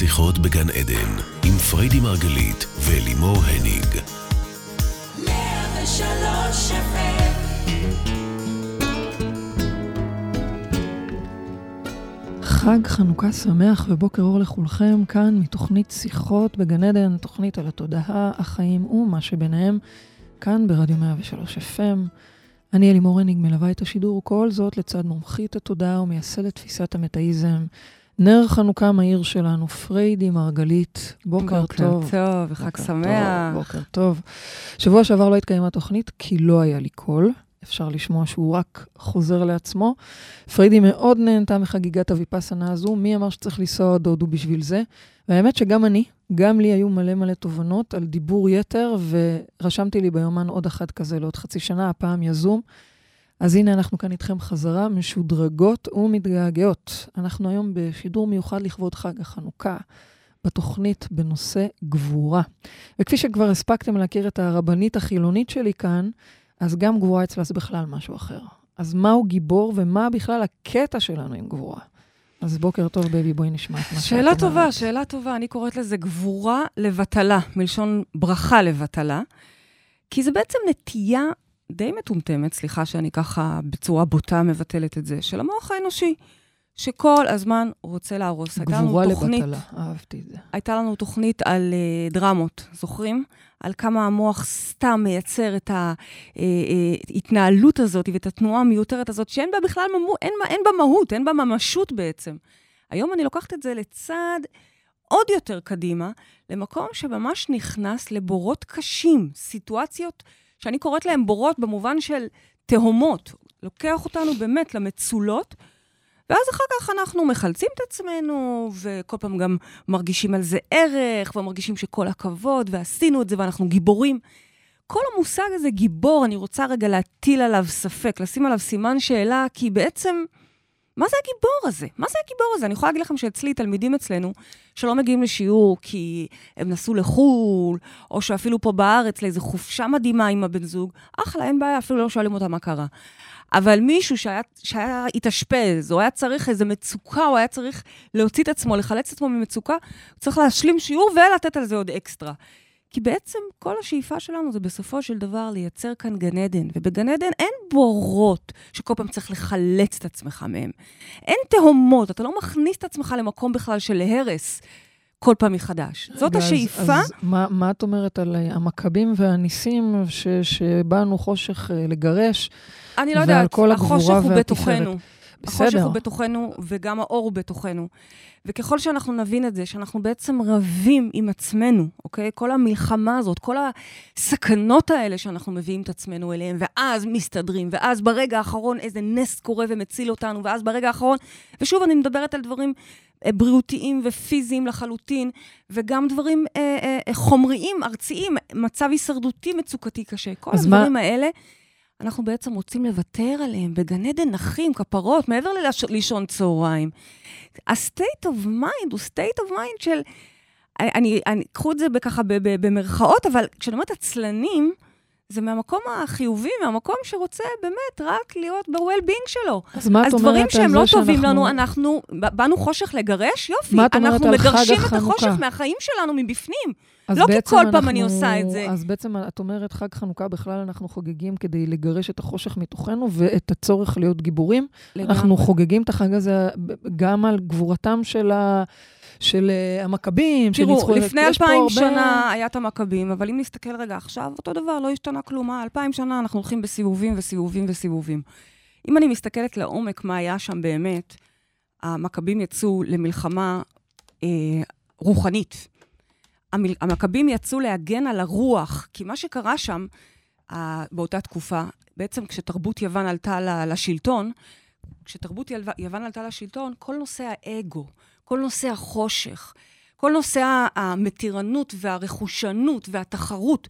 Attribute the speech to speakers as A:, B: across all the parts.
A: שיחות בגן עדן, עם פריידי מרגלית ולימור הניג.
B: חג חנוכה שמח ובוקר אור לכולכם, כאן מתוכנית שיחות בגן עדן, תוכנית על התודעה, החיים ומה שביניהם, כאן ברדיו 103 FM. אני אלימור הניג מלווה את השידור, כל זאת לצד מומחית התודעה ומייסדת תפיסת המטאיזם. נר חנוכה מאיר שלנו, פריידי מרגלית, בוקר,
C: בוקר
B: טוב.
C: בוקר טוב, וחג שמח.
B: טוב, בוקר טוב. שבוע שעבר לא התקיימה תוכנית כי לא היה לי קול. אפשר לשמוע שהוא רק חוזר לעצמו. פריידי מאוד נהנתה מחגיגת הוויפאסנה הזו, מי אמר שצריך לנסוע עד הודו בשביל זה? והאמת שגם אני, גם לי היו מלא מלא תובנות על דיבור יתר, ורשמתי לי ביומן עוד אחת כזה לעוד חצי שנה, הפעם יזום. אז הנה אנחנו כאן איתכם חזרה, משודרגות ומתגעגעות. אנחנו היום בשידור מיוחד לכבוד חג החנוכה, בתוכנית בנושא גבורה. וכפי שכבר הספקתם להכיר את הרבנית החילונית שלי כאן, אז גם גבורה אצלה זה בכלל משהו אחר. אז מהו גיבור ומה בכלל הקטע שלנו עם גבורה? אז בוקר טוב, baby, בואי נשמע את מה שאת אומרת.
C: שאלה טובה, שאלה טובה. אני קוראת לזה גבורה לבטלה, מלשון ברכה לבטלה, כי זה בעצם נטייה די מטומטמת, סליחה שאני ככה בצורה בוטה מבטלת את זה, של המוח האנושי, שכל הזמן רוצה להרוס.
B: גבורה לבטלה, אהבתי את זה.
C: הייתה לנו תוכנית על uh, דרמות, זוכרים? על כמה המוח סתם מייצר את ההתנהלות הזאת ואת התנועה המיותרת הזאת, שאין בה בכלל, ממו, אין, אין בה מהות, אין בה ממשות בעצם. היום אני לוקחת את זה לצד עוד יותר קדימה, למקום שממש נכנס לבורות קשים, סיטואציות שאני קוראת להן בורות במובן של תהומות. לוקח אותנו באמת למצולות, ואז אחר כך אנחנו מחלצים את עצמנו, וכל פעם גם מרגישים על זה ערך, ומרגישים שכל הכבוד, ועשינו את זה, ואנחנו גיבורים. כל המושג הזה, גיבור, אני רוצה רגע להטיל עליו ספק, לשים עליו סימן שאלה, כי בעצם, מה זה הגיבור הזה? מה זה הגיבור הזה? אני יכולה להגיד לכם שאצלי, תלמידים אצלנו, שלא מגיעים לשיעור כי הם נסעו לחו"ל, או שאפילו פה בארץ לאיזו חופשה מדהימה עם הבן זוג, אחלה, אין בעיה, אפילו לא שואלים אותה מה קרה. אבל מישהו שהיה, שהיה התאשפז, או היה צריך איזו מצוקה, או היה צריך להוציא את עצמו, לחלץ את עצמו ממצוקה, צריך להשלים שיעור ולתת על זה עוד אקסטרה. כי בעצם כל השאיפה שלנו זה בסופו של דבר לייצר כאן גן עדן, ובגן עדן אין בורות שכל פעם צריך לחלץ את עצמך מהם. אין תהומות, אתה לא מכניס את עצמך למקום בכלל של להרס. כל פעם מחדש. זאת
B: אז,
C: השאיפה.
B: אז מה, מה את אומרת על המכבים והניסים ש, שבאנו חושך אה, לגרש?
C: אני לא יודעת, החושך הוא בתוכנו. החושך הוא בתוכנו, וגם האור הוא בתוכנו. וככל שאנחנו נבין את זה, שאנחנו בעצם רבים עם עצמנו, אוקיי? כל המלחמה הזאת, כל הסכנות האלה שאנחנו מביאים את עצמנו אליהן, ואז מסתדרים, ואז ברגע האחרון איזה נס קורה ומציל אותנו, ואז ברגע האחרון, ושוב, אני מדברת על דברים אה, בריאותיים ופיזיים לחלוטין, וגם דברים אה, אה, חומריים, ארציים, מצב הישרדותי מצוקתי קשה. כל הדברים מה... האלה... אנחנו בעצם רוצים לוותר עליהם בגן עדן נחים, כפרות, מעבר ללישון צהריים. ה-state of mind הוא state of mind של... אני, אני, קחו את זה ככה במרכאות, אבל כשאני אומרת עצלנים, זה מהמקום החיובי, מהמקום שרוצה באמת רק להיות ב-well-being שלו.
B: אז מה את אומרת על זה שאנחנו...
C: אז דברים שהם לא טובים לנו, אנחנו, באנו חושך לגרש, יופי.
B: מה את אומרת על חג החנוכה?
C: אנחנו מגרשים את החושך מהחיים שלנו מבפנים. לא כי כל אנחנו, פעם אני עושה את זה.
B: אז בעצם את אומרת, חג חנוכה בכלל אנחנו חוגגים כדי לגרש את החושך מתוכנו ואת הצורך להיות גיבורים. לגמרי. אנחנו חוגגים את החג הזה גם על גבורתם של ה... של uh, המכבים,
C: תראו, לפני אלפיים שנה היה את המכבים, אבל אם נסתכל רגע עכשיו, אותו דבר, לא השתנה כלום. אלפיים שנה אנחנו הולכים בסיבובים וסיבובים וסיבובים. אם אני מסתכלת לעומק מה היה שם באמת, המכבים יצאו למלחמה אה, רוחנית. המכבים יצאו להגן על הרוח, כי מה שקרה שם באותה תקופה, בעצם כשתרבות יוון עלתה לשלטון, כשתרבות יוון עלתה לשלטון, כל נושא האגו, כל נושא החושך, כל נושא המתירנות והרכושנות והתחרות,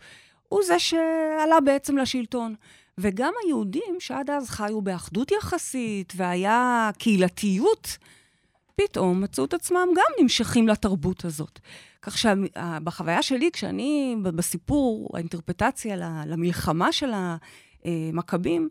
C: הוא זה שעלה בעצם לשלטון. וגם היהודים שעד אז חיו באחדות יחסית, והיה קהילתיות, פתאום מצאו את עצמם גם נמשכים לתרבות הזאת. כך שבחוויה שלי, כשאני, בסיפור, האינטרפטציה למלחמה של המכבים,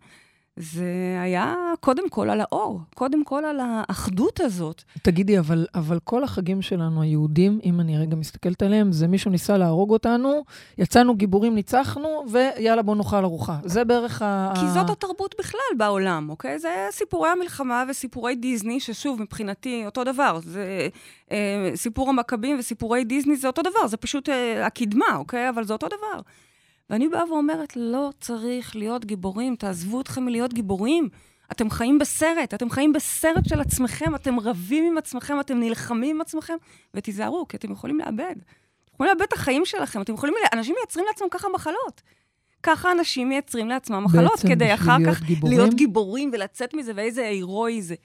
C: זה היה קודם כל על האור, קודם כל על האחדות הזאת.
B: תגידי, אבל, אבל כל החגים שלנו, היהודים, אם אני רגע מסתכלת עליהם, זה מישהו ניסה להרוג אותנו, יצאנו גיבורים, ניצחנו, ויאללה, בוא נאכל ארוחה. זה בערך ה...
C: כי זאת התרבות בכלל בעולם, אוקיי? זה סיפורי המלחמה וסיפורי דיסני, ששוב, מבחינתי, אותו דבר. זה אה, סיפור המכבים וסיפורי דיסני זה אותו דבר, זה פשוט אה, הקדמה, אוקיי? אבל זה אותו דבר. ואני באה ואומרת, לא צריך להיות גיבורים, תעזבו אתכם מלהיות גיבורים. אתם חיים בסרט, אתם חיים בסרט של עצמכם, אתם רבים עם עצמכם, אתם נלחמים עם עצמכם, ותיזהרו, כי אתם יכולים לאבד. אתם יכולים לאבד את החיים שלכם, אתם יכולים... אנשים מייצרים לעצמם ככה מחלות. ככה אנשים מייצרים לעצמם מחלות, כדי אחר כך גיבורים? להיות גיבורים ולצאת מזה, ואיזה הירואי זה.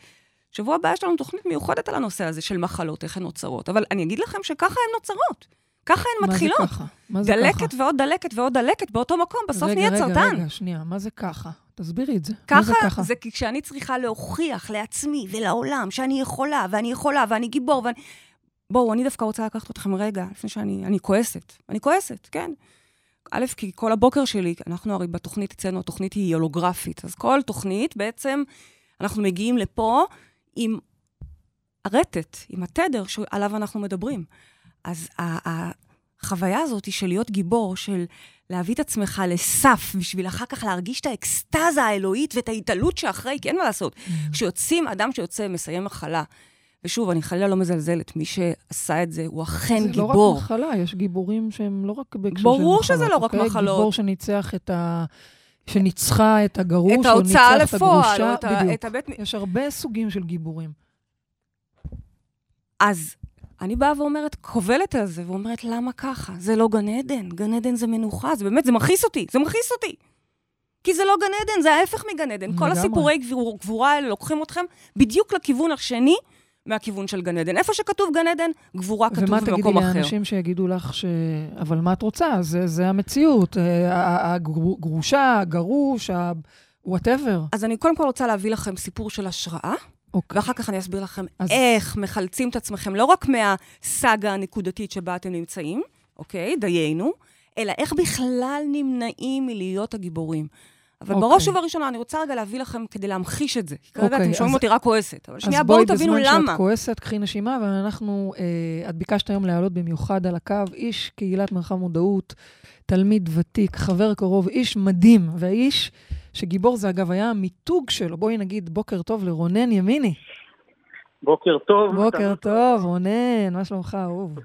C: שבוע הבא יש לנו תוכנית מיוחדת על הנושא הזה של מחלות, איך הן נוצרות. אבל אני אגיד לכם שככה הן נוצרות. ככה הן מתחילות. מה זה ככה? מה זה דלקת ככה? ועוד דלקת ועוד דלקת באותו מקום, בסוף נהיה סרטן.
B: רגע, רגע, רגע, שנייה, מה זה ככה? תסבירי את זה.
C: ככה, זה ככה? זה כי כשאני צריכה להוכיח לעצמי ולעולם שאני יכולה, ואני יכולה, ואני גיבור, ואני... בואו, אני דווקא רוצה לקחת אתכם רגע, לפני שאני... אני כועסת. אני כועסת, כן. א', כי כל הבוקר שלי, אנחנו הרי בתוכנית אצלנו, התוכנית היא הולוגרפית. אז כל תוכנית, בעצם, אנחנו מגיעים לפה עם הרטט, עם התדר שעליו אנחנו מדברים. אז החוויה הזאת של להיות גיבור, של להביא את עצמך לסף, בשביל אחר כך להרגיש את האקסטזה האלוהית ואת ההתעלות שאחרי, כי אין מה לעשות. Mm. כשיוצאים, אדם שיוצא, מסיים מחלה, ושוב, אני חלילה לא מזלזלת, מי שעשה את זה הוא אכן זה גיבור.
B: זה לא רק מחלה, יש גיבורים שהם לא רק בהקשר של מחלות.
C: ברור שזה לא רק אוקיי? מחלות.
B: גיבור שניצח את ה... שניצחה את הגרוש,
C: את ההוצאה לפועל, או את, בדיוק. את הבית...
B: יש הרבה סוגים של גיבורים.
C: אז אני באה ואומרת, קובלת על זה, ואומרת, למה ככה? זה לא גן עדן. גן עדן זה מנוחה, זה באמת, זה מכעיס אותי, זה מכעיס אותי. כי זה לא גן עדן, זה ההפך מגן עדן. כל הסיפורי גבור, גבורה האלה לוקחים אתכם בדיוק לכיוון השני מהכיוון של גן עדן. איפה שכתוב גן עדן, גבורה כתוב במקום אחר.
B: ומה תגידי לאנשים שיגידו לך ש... אבל מה את רוצה? זה, זה המציאות. אה, הגרושה, הגרוש, ה-whatever.
C: אז אני קודם כל רוצה להביא לכם סיפור של השראה. אוקיי. ואחר כך אני אסביר לכם אז... איך מחלצים את עצמכם, לא רק מהסאגה הנקודתית שבה אתם נמצאים, אוקיי, דיינו, אלא איך בכלל נמנעים מלהיות הגיבורים. אבל אוקיי. בראש ובראשונה, אני רוצה רגע להביא לכם כדי להמחיש את זה. כי כרגע אוקיי, אתם שומעים אז... אותי רק כועסת. אבל שנייה, בואו תבינו למה.
B: אז בואי, בזמן שאת כועסת, קחי נשימה, ואנחנו, אה, את ביקשת היום להעלות במיוחד על הקו איש קהילת מרחב מודעות, תלמיד ותיק, חבר קרוב, איש מדהים, והאיש... שגיבור זה אגב היה המיתוג שלו. בואי נגיד בוקר טוב לרונן ימיני.
D: בוקר טוב.
B: בוקר טוב, רונן, מה שלומך, אהוב?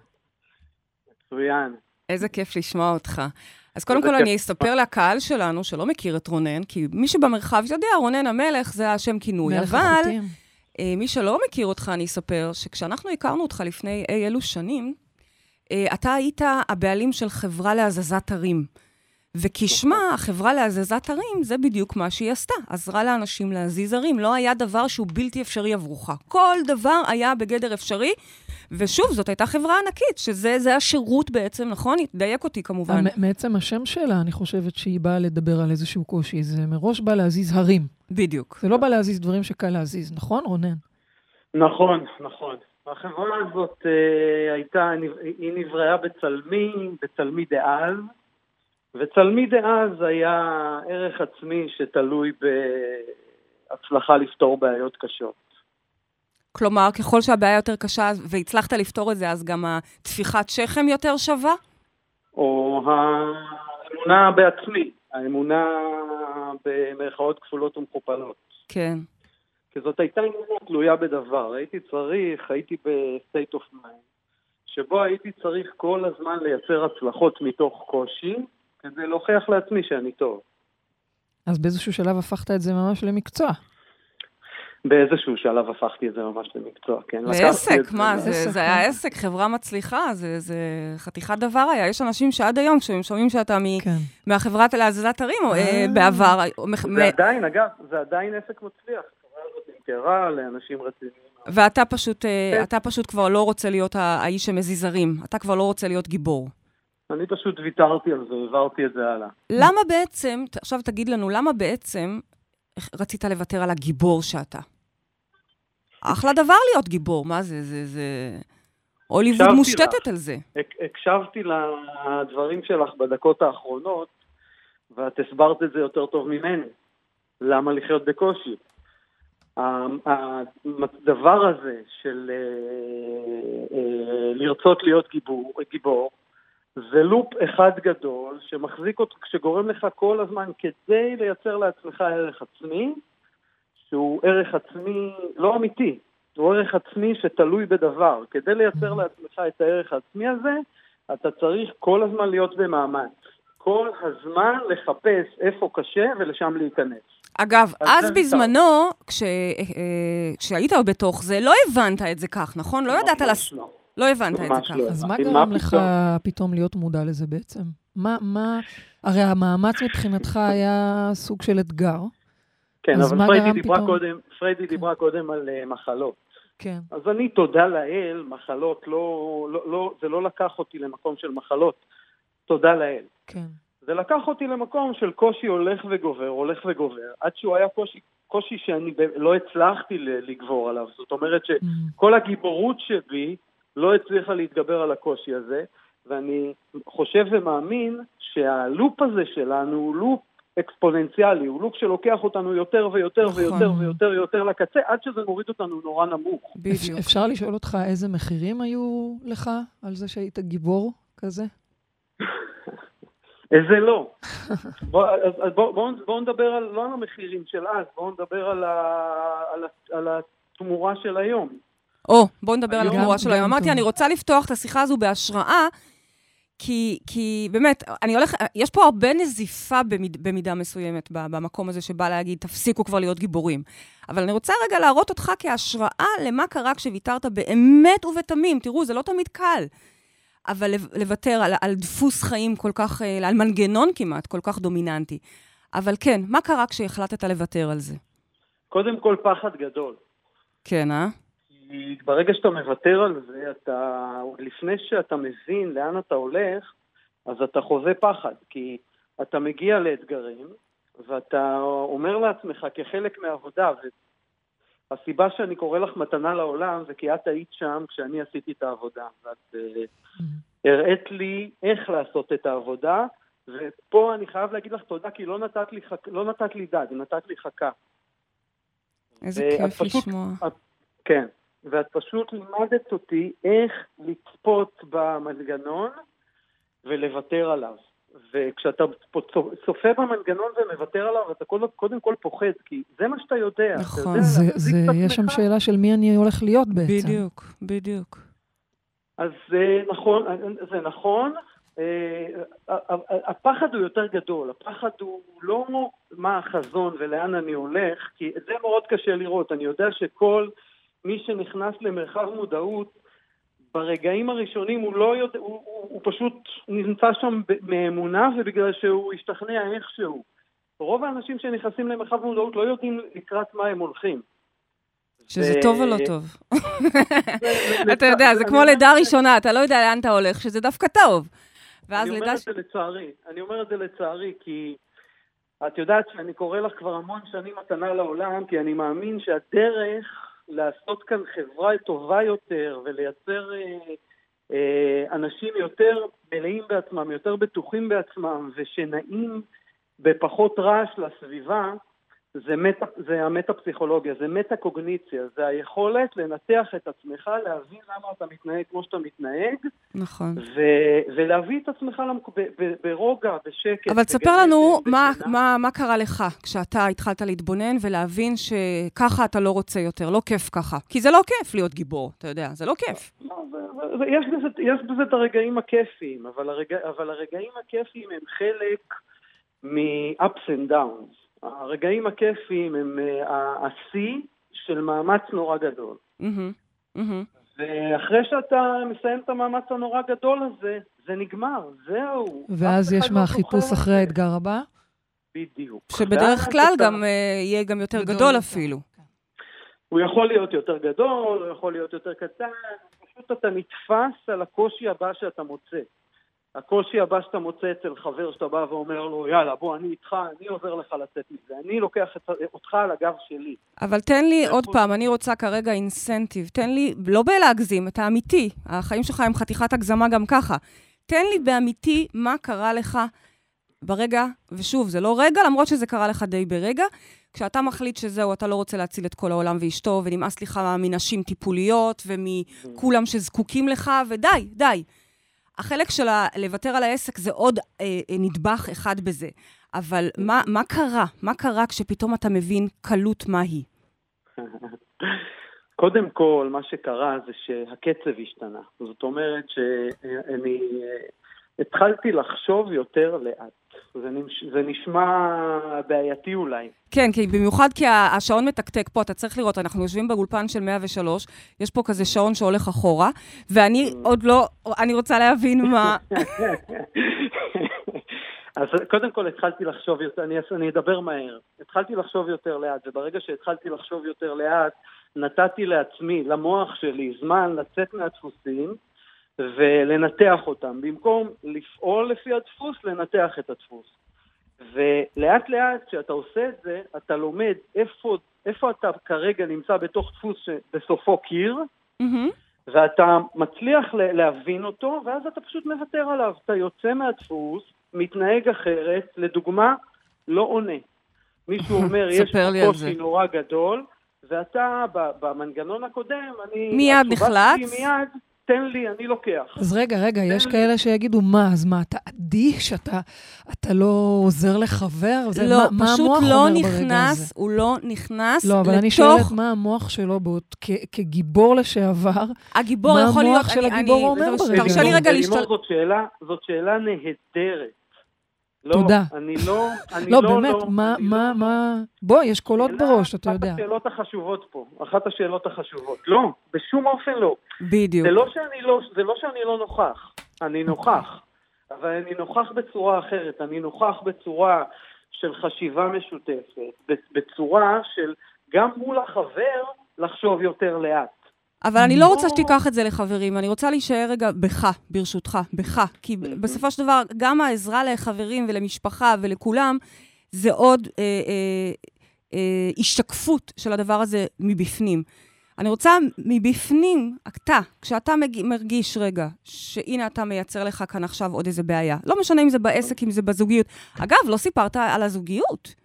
D: מצוין.
C: איזה כיף לשמוע אותך. אז קודם כל אני אספר לקהל שלנו, שלא מכיר את רונן, כי מי שבמרחב יודע, רונן המלך זה השם כינוי.
B: מלך אבל החוטים.
C: אה, מי שלא מכיר אותך, אני אספר שכשאנחנו הכרנו אותך לפני אי אלו שנים, אה, אתה היית הבעלים של חברה להזזת הרים. וכשמה, החברה להזזת הרים, זה בדיוק מה שהיא עשתה. עזרה לאנשים להזיז הרים. לא היה דבר שהוא בלתי אפשרי עבורך. כל דבר היה בגדר אפשרי. ושוב, זאת הייתה חברה ענקית, שזה השירות בעצם, נכון? תדייק אותי כמובן.
B: מעצם השם שלה, אני חושבת שהיא באה לדבר על איזשהו קושי. זה מראש בא להזיז הרים.
C: בדיוק.
B: זה לא בא להזיז דברים שקל להזיז, נכון, רונן?
D: נכון, נכון. החברה הזאת אה, הייתה, היא נבראה בצלמי, בצלמי דאז. וצלמי דאז היה ערך עצמי שתלוי בהצלחה לפתור בעיות קשות.
C: כלומר, ככל שהבעיה יותר קשה והצלחת לפתור את זה, אז גם הטפיחת שכם יותר שווה?
D: או האמונה בעצמי, האמונה במרכאות כפולות ומכופלות.
C: כן.
D: כי זאת הייתה אמונה תלויה בדבר. הייתי צריך, הייתי ב-state of mind, שבו הייתי צריך כל הזמן לייצר הצלחות מתוך קושי, כדי להוכיח לעצמי שאני טוב.
B: אז באיזשהו שלב הפכת את זה ממש למקצוע.
D: באיזשהו שלב הפכתי את זה ממש למקצוע, כן.
C: לעסק, מה, זה, זה, זה היה עסק, חברה מצליחה, זה, זה חתיכת דבר היה. יש אנשים שעד היום, כשהם שומעים שאתה מ, כן. מהחברה להזזת הרים, או אה, בעבר...
D: זה עדיין, אגב, זה עדיין עסק מצליח. החברה הזאת נמכרה לאנשים רציניים.
C: ואתה פשוט, אה, כן. אתה פשוט כבר לא רוצה להיות האיש שמזיז הרים. אתה כבר לא רוצה להיות גיבור.
D: אני פשוט ויתרתי על זה, העברתי את זה הלאה.
C: למה בעצם, עכשיו תגיד לנו, למה בעצם רצית לוותר על הגיבור שאתה? אחלה דבר להיות גיבור, מה זה, זה, זה... הוליווד מושתתת לך. על זה.
D: הקשבתי לדברים שלך בדקות האחרונות, ואת הסברת את זה יותר טוב ממני. למה לחיות בקושי? הדבר הזה של אה, אה, לרצות להיות גיבור, גיבור זה לופ אחד גדול שמחזיק אותך, שגורם לך כל הזמן כדי לייצר לעצמך ערך עצמי, שהוא ערך עצמי לא אמיתי, הוא ערך עצמי שתלוי בדבר. כדי לייצר לעצמך את הערך העצמי הזה, אתה צריך כל הזמן להיות במאמץ. כל הזמן לחפש איפה קשה ולשם להיכנס.
C: אגב, אז בזמנו, כש, אה, כשהיית בתוך זה, לא הבנת את זה כך, נכון? לא ידעת לס...
D: לא.
C: לא הבנת את זה כך.
D: לא.
B: אז מה
D: מה
B: גרם לך
D: פתאום?
B: פתאום להיות מודע לזה בעצם? מה, מה, הרי המאמץ מבחינתך היה סוג של אתגר.
D: כן, אבל
B: מה
D: פריידי דיברה
B: פתאום?
D: קודם, פריידי
B: כן.
D: דיברה קודם על אה, מחלות.
B: כן.
D: אז אני, תודה לאל, מחלות, לא, לא, לא, זה לא לקח אותי למקום של מחלות, תודה לאל.
B: כן.
D: זה לקח אותי למקום של קושי הולך וגובר, הולך וגובר, עד שהוא היה קושי, קושי שאני ב- לא הצלחתי לגבור עליו. זאת אומרת שכל הגיבורות שבי לא הצליחה להתגבר על הקושי הזה, ואני חושב ומאמין שהלופ הזה שלנו הוא לופ אקספוננציאלי, הוא לופ שלוקח אותנו יותר ויותר
C: נכון.
D: ויותר ויותר ויותר לקצה, עד שזה מוריד אותנו נורא נמוך.
C: בדיוק.
B: אפשר לשאול אותך איזה מחירים היו לך על זה שהיית גיבור כזה?
D: איזה לא. בוא, אז, אז בוא, בוא, בוא נדבר על, לא על המחירים של אז, בואו נדבר על, ה, על, ה, על התמורה של היום.
C: או, בואו נדבר על
D: היום
C: התמורה שלו.
B: גם
C: אמרתי. אני רוצה לפתוח את השיחה הזו בהשראה, כי, כי באמת, אני הולך, יש פה הרבה נזיפה במיד, במידה מסוימת ב- במקום הזה שבא להגיד, תפסיקו כבר להיות גיבורים. אבל אני רוצה רגע להראות אותך כהשראה למה קרה כשוויתרת באמת ובתמים. תראו, זה לא תמיד קל. אבל לוותר על, על דפוס חיים כל כך, אה, על מנגנון כמעט, כל כך דומיננטי. אבל כן, מה קרה כשהחלטת לוותר על זה?
D: קודם כל פחד גדול.
C: כן, אה?
D: כי ברגע שאתה מוותר על זה, אתה, לפני שאתה מבין לאן אתה הולך, אז אתה חווה פחד, כי אתה מגיע לאתגרים, ואתה אומר לעצמך כחלק מהעבודה, והסיבה שאני קורא לך מתנה לעולם זה כי את היית שם כשאני עשיתי את העבודה, ואת uh, הראית לי איך לעשות את העבודה, ופה אני חייב להגיד לך תודה, כי לא נתת לי, חק... לא נתת לי דג, נתת לי חכה.
C: איזה כיף
D: פשוט-
C: לשמוע.
D: כן, ואת פשוט לימדת אותי איך לצפות במנגנון ולוותר עליו. וכשאתה פה צו- צופה במנגנון ומוותר עליו, אתה קודם, קודם כל פוחד, כי זה מה שאתה יודע.
C: נכון.
D: יודע
B: זה, זה,
D: את
B: יש שם. שאלה של מי אני הולך להיות בעצם.
C: בדיוק, בדיוק.
D: אז זה נכון, זה נכון. אה, הפחד הוא יותר גדול, הפחד הוא לא מה החזון ולאן אני הולך, כי את זה מאוד קשה לראות. אני יודע שכל מי שנכנס למרחב מודעות, ברגעים הראשונים הוא לא יודע, הוא, הוא, הוא פשוט נמצא שם מאמונה ובגלל שהוא השתכנע איכשהו. רוב האנשים שנכנסים למרחב מודעות לא יודעים לקראת מה הם הולכים.
C: שזה
D: ו-
C: טוב או לא טוב. אתה יודע, זה כמו לידה ראשונה, אתה לא יודע לאן אתה הולך, שזה דווקא טוב. ואז
D: אני אומר
C: לידה...
D: את זה לצערי, אני אומר את זה לצערי, כי את יודעת שאני קורא לך כבר המון שנים מתנה לעולם, כי אני מאמין שהדרך לעשות כאן חברה טובה יותר ולייצר אה, אה, אנשים יותר מלאים בעצמם, יותר בטוחים בעצמם ושנעים בפחות רעש לסביבה, זה, מטה, זה המטה-פסיכולוגיה, זה מטה-קוגניציה, זה היכולת לנתח את עצמך, להבין למה אתה מתנהג כמו שאתה מתנהג,
C: נכון.
D: ו- ולהביא את עצמך למק... ב- ב- ברוגע, בשקט.
C: אבל תספר לנו מה,
D: בשינה.
C: מה, מה קרה לך כשאתה התחלת להתבונן ולהבין שככה אתה לא רוצה יותר, לא כיף ככה. כי זה לא כיף להיות גיבור, אתה יודע, זה לא כיף.
D: לא, זה- יש, בזה, יש בזה את הרגעים הכיפיים, אבל, הרגע, אבל הרגעים הכיפיים הם חלק מ-ups and downs. הרגעים הכיפיים הם uh, השיא של מאמץ נורא גדול. ואחרי שאתה מסיים את המאמץ הנורא גדול הזה, זה נגמר, זהו.
B: ואז יש
D: לא
B: מהחיפוש
D: זוכר
B: אחרי. האתגר הבא?
D: בדיוק.
C: שבדרך כלל גם אה, יהיה גם יותר
B: גדול.
C: אפילו.
D: הוא יכול להיות יותר גדול, הוא יכול להיות יותר קטן, פשוט אתה נתפס על הקושי הבא שאתה מוצא. הקושי הבא שאתה מוצא אצל חבר שאתה בא ואומר לו, יאללה, בוא, אני איתך, אני עוזר לך לצאת מזה, אני לוקח את, אותך על הגב שלי.
C: אבל תן לי עוד
D: יכול-
C: פעם, אני רוצה כרגע אינסנטיב. תן לי, לא בלהגזים, אתה אמיתי. החיים שלך הם חתיכת הגזמה גם ככה. תן לי באמיתי מה קרה לך ברגע, ושוב, זה לא רגע, למרות שזה קרה לך די ברגע, כשאתה מחליט שזהו, אתה לא רוצה להציל את כל העולם ואשתו, ונמאס לך מנשים טיפוליות ומכולם שזקוקים לך, ודי, די. החלק של לוותר על העסק זה עוד אה, אה, נדבך אחד בזה. אבל מה, מה קרה? מה קרה כשפתאום אתה מבין קלות מהי?
D: קודם כל, מה שקרה זה שהקצב השתנה. זאת אומרת שאני אה, התחלתי לחשוב יותר לאט. זה, נש... זה נשמע בעייתי אולי.
C: כן, כי במיוחד כי השעון מתקתק פה, אתה צריך לראות, אנחנו יושבים באולפן של 103, יש פה כזה שעון שהולך אחורה, ואני mm. עוד לא, אני רוצה להבין מה...
D: אז קודם כל התחלתי לחשוב יותר, אני, אני אדבר מהר. התחלתי לחשוב יותר לאט, וברגע שהתחלתי לחשוב יותר לאט, נתתי לעצמי, למוח שלי, זמן לצאת מהדפוסים ולנתח אותם. במקום לפעול לפי הדפוס, לנתח את הדפוס. ולאט לאט כשאתה עושה את זה, אתה לומד איפה, איפה אתה כרגע נמצא בתוך דפוס שבסופו קיר, mm-hmm. ואתה מצליח להבין אותו, ואז אתה פשוט מוותר עליו. אתה יוצא מהדפוס, מתנהג אחרת, לדוגמה, לא עונה. מישהו אומר, יש קושי נורא גדול, ואתה, במנגנון הקודם, אני...
C: מיד נחלץ?
D: מיד, תן לי, אני לוקח.
B: אז רגע, רגע, יש לי. כאלה שיגידו, מה, אז מה, אתה אדיש? אתה, אתה לא עוזר לחבר?
C: זה, לא, מה, פשוט מה לא נכנס, הוא לא נכנס
B: לא, אבל לתוך... אני שואלת מה המוח שלו באות, כ, כגיבור לשעבר,
C: הגיבור יכול להיות...
B: מה המוח של הגיבור אני, אומר ברגע?
C: תרשה לי רגע להשתל...
D: זאת שאלה, זאת שאלה נהדרת.
B: לא, תודה.
D: אני לא, אני
B: לא, לא, באמת, לא, מה, מה, לא, מה, בוא, יש קולות בראש, אתה יודע.
D: אחת השאלות החשובות פה, אחת השאלות החשובות. לא, בשום אופן לא.
C: בדיוק.
D: זה לא שאני לא, זה לא, שאני לא נוכח, אני נוכח, אבל אני נוכח בצורה אחרת, אני נוכח בצורה של חשיבה משותפת, בצורה של גם מול החבר לחשוב יותר לאט.
C: אבל אני לא רוצה שתיקח את זה לחברים, אני רוצה להישאר רגע בך, ברשותך, בך. כי בסופו של דבר, גם העזרה לחברים ולמשפחה ולכולם, זה עוד אה, אה, אה, השתקפות של הדבר הזה מבפנים. אני רוצה מבפנים, אתה, כשאתה מרגיש רגע, שהנה אתה מייצר לך כאן עכשיו עוד איזה בעיה, לא משנה אם זה בעסק, אם זה בזוגיות. אגב, לא סיפרת על הזוגיות.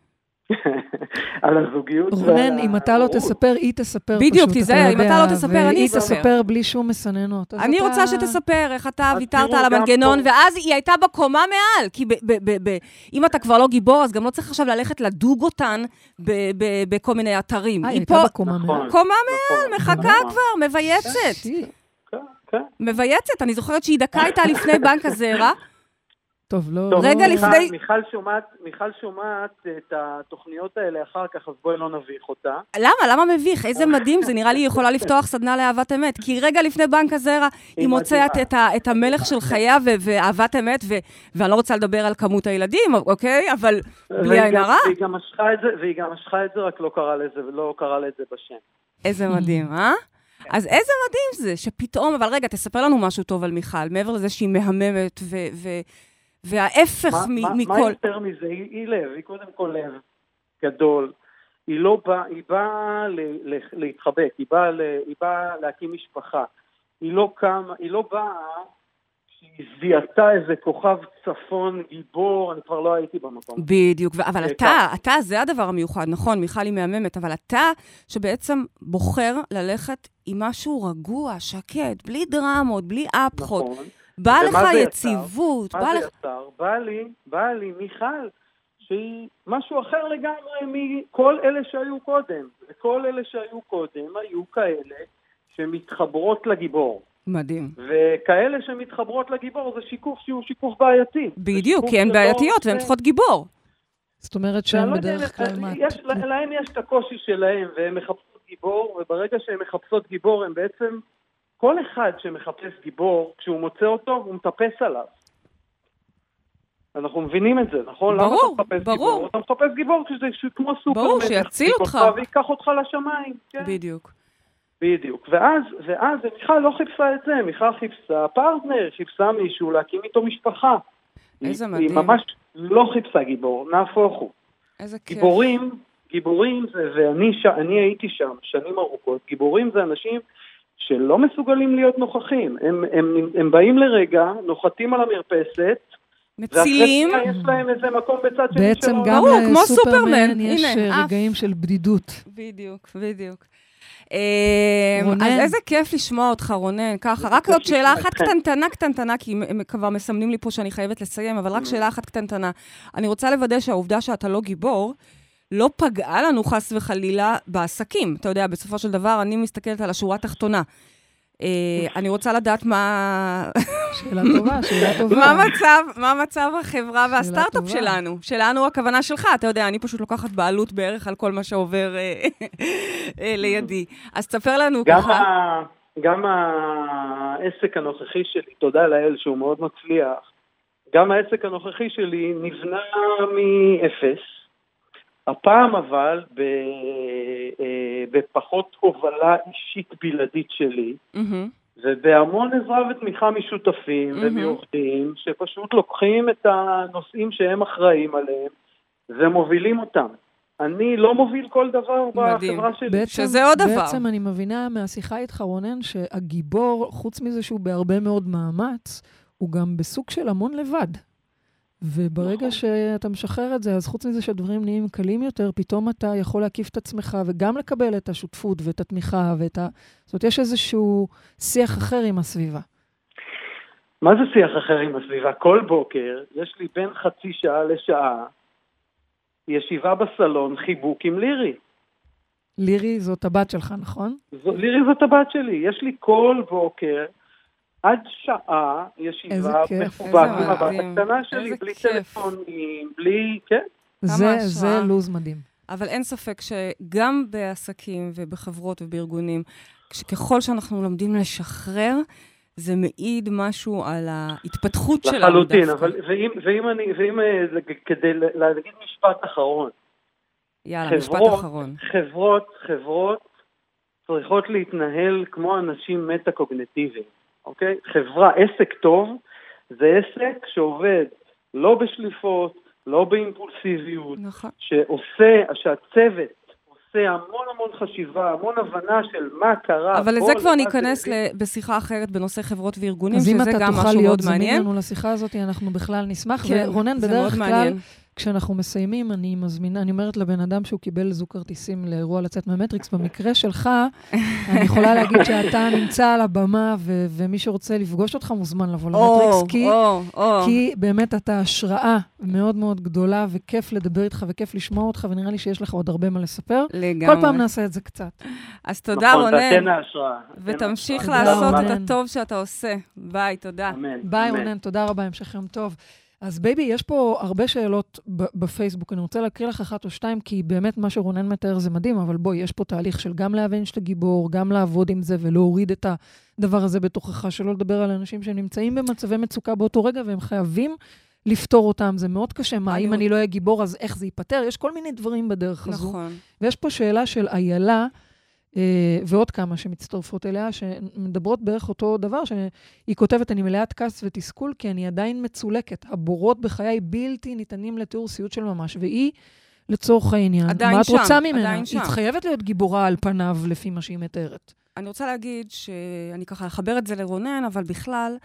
D: על הזוגיות.
B: רונן, אם אתה לא תספר, היא תספר פשוט,
C: בדיוק, תיזהר, אם אתה לא תספר, אני אספר.
B: והיא תספר בלי שום מסננות.
C: אני רוצה שתספר איך אתה ויתרת על המנגנון, ואז היא הייתה בקומה מעל. כי אם אתה כבר לא גיבור, אז גם לא צריך עכשיו ללכת לדוג אותן בכל מיני אתרים.
B: אה, היא הייתה בקומה מעל.
C: קומה מעל, נכון. מחכה נכון. כבר, מבייצת. כן, כן. מבייצת, אני זוכרת שהיא דקה איתה לפני בנק הזרע.
B: טוב, לא...
C: טוב, רגע
D: מיכל,
C: לפני...
D: מיכל שומעת, מיכל שומעת את התוכניות האלה אחר כך, אז בואי לא נביך אותה.
C: למה? למה מביך? איזה מדהים, זה נראה לי היא יכולה לפתוח סדנה לאהבת אמת. כי רגע לפני בנק הזרע, היא מוצאת את, את המלך של חייה ואהבת אמת, ו, ואני לא רוצה לדבר על כמות הילדים, אוקיי? אבל בלי עין הרע.
D: והיא גם משכה את זה, והיא גם משכה את זה, רק לא קראה לזה, לא קראה לזה בשם.
C: איזה מדהים, אה? אז איזה מדהים זה, שפתאום, אבל רגע, תספר לנו משהו טוב על מיכל, מעבר לזה שהיא מהממת ו... ו- וההפך
D: מה,
C: מכל...
D: מה יותר מזה? היא, היא לב, היא קודם כל לב גדול. היא לא באה, היא באה להתחבק, היא באה, היא באה להקים משפחה. היא לא קמה, היא לא באה שהיא זיהתה איזה כוכב צפון גיבור, אני כבר לא הייתי במקום.
C: בדיוק, אבל אתה, אתה, זה הדבר המיוחד, נכון, מיכל היא מהממת, אבל אתה שבעצם בוחר ללכת עם משהו רגוע, שקט, בלי דרמות, בלי אפחות. נכון. בא לך יציבות,
D: בא לך... בא לי, בא לי מיכל, שהיא משהו אחר לגמרי מכל אלה שהיו קודם. וכל אלה שהיו קודם היו כאלה שמתחברות לגיבור.
C: מדהים.
D: וכאלה שמתחברות לגיבור זה שיקוף שהוא שיקוף בעייתי.
C: בדיוק, כי הן בעייתיות והן צריכות גיבור.
B: זאת אומרת שהן לא בדרך כלל...
D: להם יש את הקושי שלהם, והן מחפשות גיבור, וברגע שהן מחפשות גיבור, הן בעצם כל אחד שמחפש גיבור, כשהוא מוצא אותו, הוא מטפס עליו. אנחנו מבינים את זה, נכון?
C: ברור,
D: למה אתה מחפש ברור. גיבור? אתה מחפש גיבור כשזה כמו סופר
C: ברור, שיציל אותך.
D: ויקח אותך לשמיים. כן.
C: בדיוק.
D: בדיוק. ואז, ואז מיכל לא חיפשה את זה, מיכל חיפשה פרטנר, חיפשה מישהו להקים איתו משפחה.
C: איזה מדהים.
D: היא ממש לא חיפשה גיבור, נהפוך הוא.
C: איזה כיף.
D: גיבורים, גיבורים זה, ואני ש, הייתי שם שנים ארוכות, גיבורים זה אנשים שלא מסוגלים להיות נוכחים. הם, הם, הם באים לרגע, נוחתים על המרפסת,
C: מצילים.
D: ואחרי יש להם איזה מקום בצד שני
B: בעצם
D: של
B: גם
C: ברור, כמו
B: לסופרמן
C: סופרמן.
B: יש
C: הנה,
B: אה. רגעים של בדידות.
C: בדיוק, בדיוק. אה,
B: רונן.
C: אז איזה כיף לשמוע אותך, רונן. ככה, רק עוד שאלה אחת. קטנטנה, קטנטנה, כי הם- הם כבר מסמנים לי פה שאני חייבת לסיים, אבל
D: Mm.
C: רק שאלה אחת קטנטנה. אני רוצה לוודא שהעובדה שאתה לא גיבור, לא פגעה לנו חס וחלילה בעסקים. אתה יודע, בסופו של דבר, אני מסתכלת על השורה התחתונה. אה, אני רוצה לדעת מה...
B: שאלה טובה, שאלה טובה.
C: מה מצב, מה מצב החברה והסטארט-אפ. שלנו? שלנו, הכוונה שלך, אתה יודע, אני פשוט לוקחת בעלות בערך על כל מה שעובר אה, אה, לידי. אז תספר לנו
D: גם,
C: ככה.
D: ה... גם העסק הנוכחי שלי, תודה לאל שהוא מאוד מצליח, גם העסק הנוכחי שלי נבנה מאפס. הפעם אבל ב... אה, בפחות הובלה אישית בלעדית שלי,
C: מהמם.
D: ובהמון עזרה ותמיכה משותפים
C: מהמם.
D: ומעובדים, שפשוט לוקחים את הנושאים שהם אחראים עליהם ומובילים אותם. אני לא מוביל כל דבר
C: מדהים.
D: בחברה שלי.
B: בעצם,
C: שזה עוד דבר.
B: בעצם אני מבינה מהשיחה איתך, רונן, שהגיבור, חוץ מזה שהוא בהרבה מאוד מאמץ, הוא גם בסוג של המון לבד. וברגע
D: נכון.
B: שאתה משחרר את זה, אז חוץ מזה שהדברים נהיים קלים יותר, פתאום אתה יכול להקיף את עצמך וגם לקבל את השותפות ואת התמיכה ואת ה... זאת אומרת, יש איזשהו שיח אחר עם הסביבה.
D: מה זה שיח אחר עם הסביבה? כל בוקר יש לי בין חצי שעה לשעה ישיבה בסלון, חיבוק עם לירי.
B: לירי זאת הבת שלך, נכון?
D: זו, לירי זאת הבת שלי. יש לי כל בוקר עד שעה ישיבה
C: איזה
D: עם הבת. הקטנה שלי, בלי
C: כיף.
D: טלפונים, בלי... כן.
B: זה. זה לוז מדהים.
C: אבל אין ספק שגם בעסקים ובחברות ובארגונים, ככל שאנחנו לומדים לשחרר, זה מעיד משהו על ההתפתחות שלנו דווקא.
D: לחלוטין, אבל ואם, ואם אני, ואם אה, כדי להגיד משפט אחרון,
C: יאללה, משפט
D: חברות-
C: אחרון.
D: חברות, חברות צריכות להתנהל כמו אנשים מטה-קוגנטיביים, אוקיי? חברה, עסק טוב, זה עסק שעובד לא בשליפות, לא באימפולסיביות,
C: נכון.
D: שעושה, שהצוות עושה המון המון חשיבה, המון הבנה של מה קרה.
C: אבל לזה כבר ניכנס
D: זה
C: בשיחה אחרת בנושא חברות וארגונים,
B: אז אם
C: שזה
B: אתה
C: גם
B: תוכל
C: משהו
B: להיות
C: מאוד
B: זמין
C: מעניין.
B: לנו לשיחה הזאת, אנחנו בכלל נשמח.
C: כן,
B: ורונן, בדרך
C: מאוד
B: כלל,
C: מעניין.
B: כשאנחנו מסיימים, אני מזמינה, אני אומרת לבן אדם שהוא קיבל זוג כרטיסים לאירוע לצאת מהמטריקס, במקרה שלך, אני יכולה להגיד שאתה נמצא על הבמה, ו- ומי שרוצה לפגוש אותך מוזמן לבוא למטריקס,
C: או,
B: כי...
C: או, או.
B: כי באמת אתה השראה מאוד מאוד גדולה, וכיף לדבר איתך וכיף לשמוע אותך, ונראה לי שיש לך עוד הרבה מה לספר.
C: לגמרי.
B: כל פעם נעשה את זה קצת.
C: אז תודה,
D: נכון,
C: רונן.
D: ההשראה.
C: ותמשיך לעשות. את הטוב שאתה עושה. ביי, תודה.
D: אמן.
B: ביי. רונן, תודה רבה, המשך יום טוב. אז בייבי, יש פה הרבה שאלות בפייסבוק, אני רוצה להקריא לך אחת או שתיים, כי באמת מה שרונן מתאר זה מדהים, אבל בואי, יש פה תהליך של גם להבין שאתה גיבור, גם לעבוד עם זה ולהוריד את הדבר הזה בתוכך, שלא לדבר על אנשים שנמצאים במצבי מצוקה באותו רגע, והם חייבים לפתור אותם. זה מאוד קשה. מה, אם אני לא אהיה גיבור, אז איך זה ייפתר? יש כל מיני דברים בדרך הזו.
C: נכון.
B: ויש פה שאלה של איילה, ועוד כמה שמצטרפות אליה, שמדברות בערך אותו דבר, שהיא כותבת, אני מלאת כעס ותסכול, כי אני עדיין מצולקת. הבורות בחיי בלתי ניתנים לתיאור סיוט של ממש, והיא, לצורך העניין, מה את
C: שם,
B: רוצה ממנה?
C: עדיין שם.
B: היא חייבת להיות גיבורה על פניו, לפי מה שהיא מתארת.
C: אני רוצה להגיד שאני ככה אחבר את זה לרונן, אבל בכלל,